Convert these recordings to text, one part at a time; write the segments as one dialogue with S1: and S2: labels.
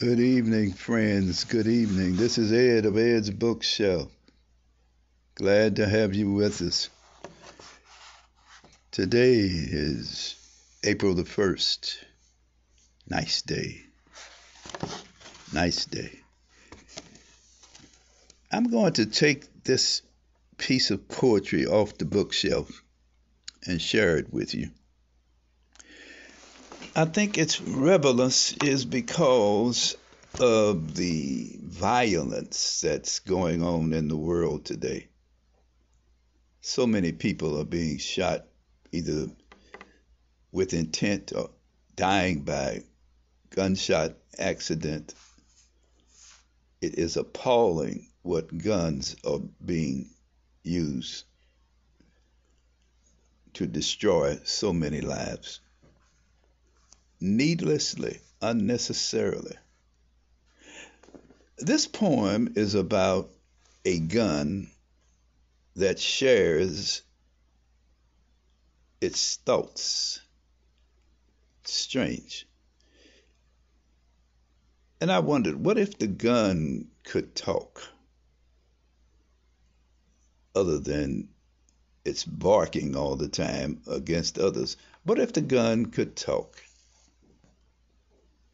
S1: Good evening, friends. Good evening. This is Ed of Ed's Bookshelf. Glad to have you with us. Today is April the 1st. Nice day. Nice day. I'm going to take this piece of poetry off the bookshelf and share it with you. I think its relevance is because of the violence that's going on in the world today. So many people are being shot either with intent or dying by gunshot accident. It is appalling what guns are being used to destroy so many lives needlessly, unnecessarily. This poem is about a gun that shares its thoughts. Strange. And I wondered, what if the gun could talk other than its barking all the time against others? What if the gun could talk?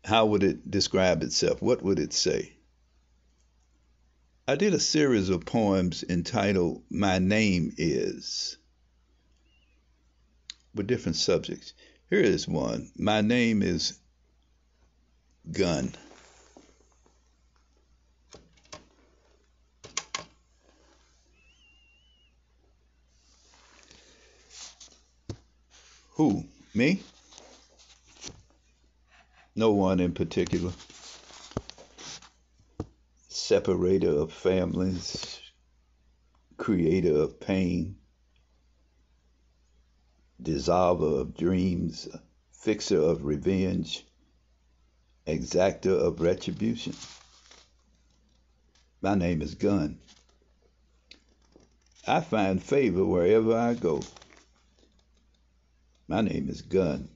S1: How would it describe itself? What would it say? I did a series of poems entitled My Name Is with different subjects. Here is one. My name is Gun. Who? Me? No one in particular. Separator of families, creator of pain, dissolver of dreams, fixer of revenge, exactor of retribution. My name is Gun. I find favor wherever I go. My name is Gun.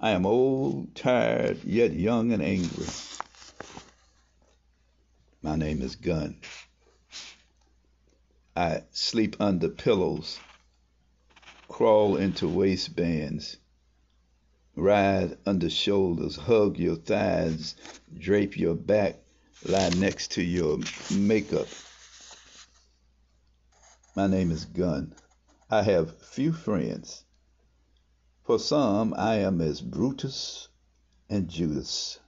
S1: I am old, tired, yet young and angry. My name is Gun. I sleep under pillows, crawl into waistbands, ride under shoulders, hug your thighs, drape your back, lie next to your makeup. My name is Gun. I have few friends. For some, I am as Brutus and Judas.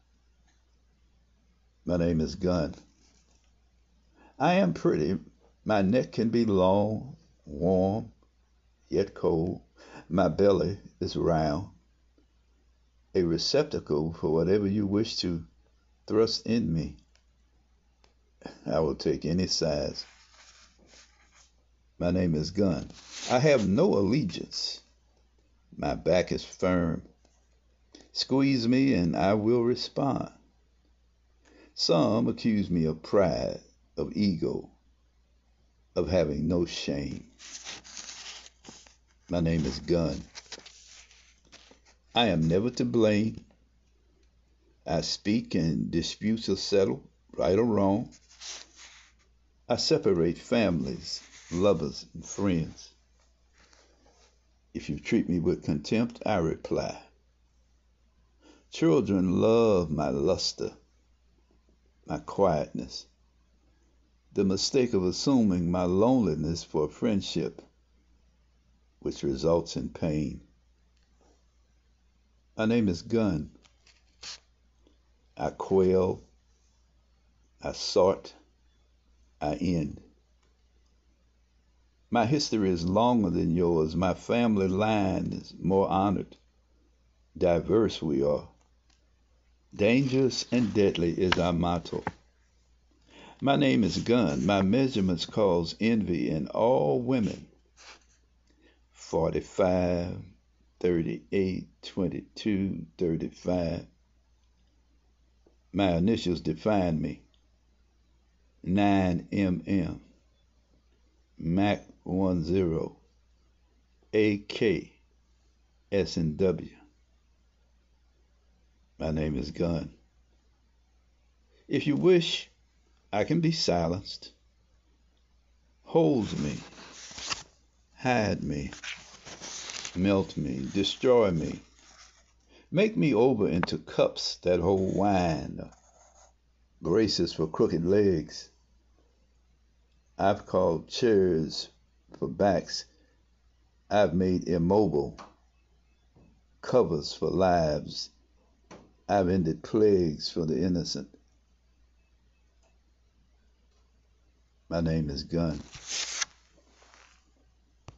S1: My name is Gun. I am pretty. My neck can be long, warm, yet cold. My belly is round, a receptacle for whatever you wish to thrust in me. I will take any size. My name is Gun. I have no allegiance. My back is firm. Squeeze me and I will respond. Some accuse me of pride, of ego, of having no shame. My name is Gun. I am never to blame. I speak and disputes are settled, right or wrong. I separate families, lovers, and friends. If you treat me with contempt, I reply. Children love my luster, my quietness, the mistake of assuming my loneliness for friendship, which results in pain. My name is Gun. I quail, I sort, I end. My history is longer than yours. My family line is more honored. Diverse we are. Dangerous and deadly is our motto. My name is Gun. My measurements cause envy in all women. 45, 38, 22, 35. My initials define me. 9MM. Mac 10 AK S and W. My name is Gun. If you wish, I can be silenced. Hold me, hide me, melt me, destroy me. Make me over into cups that hold wine, braces for crooked legs. I've called chairs for backs. I've made immobile covers for lives. I've ended plagues for the innocent. My name is Gun.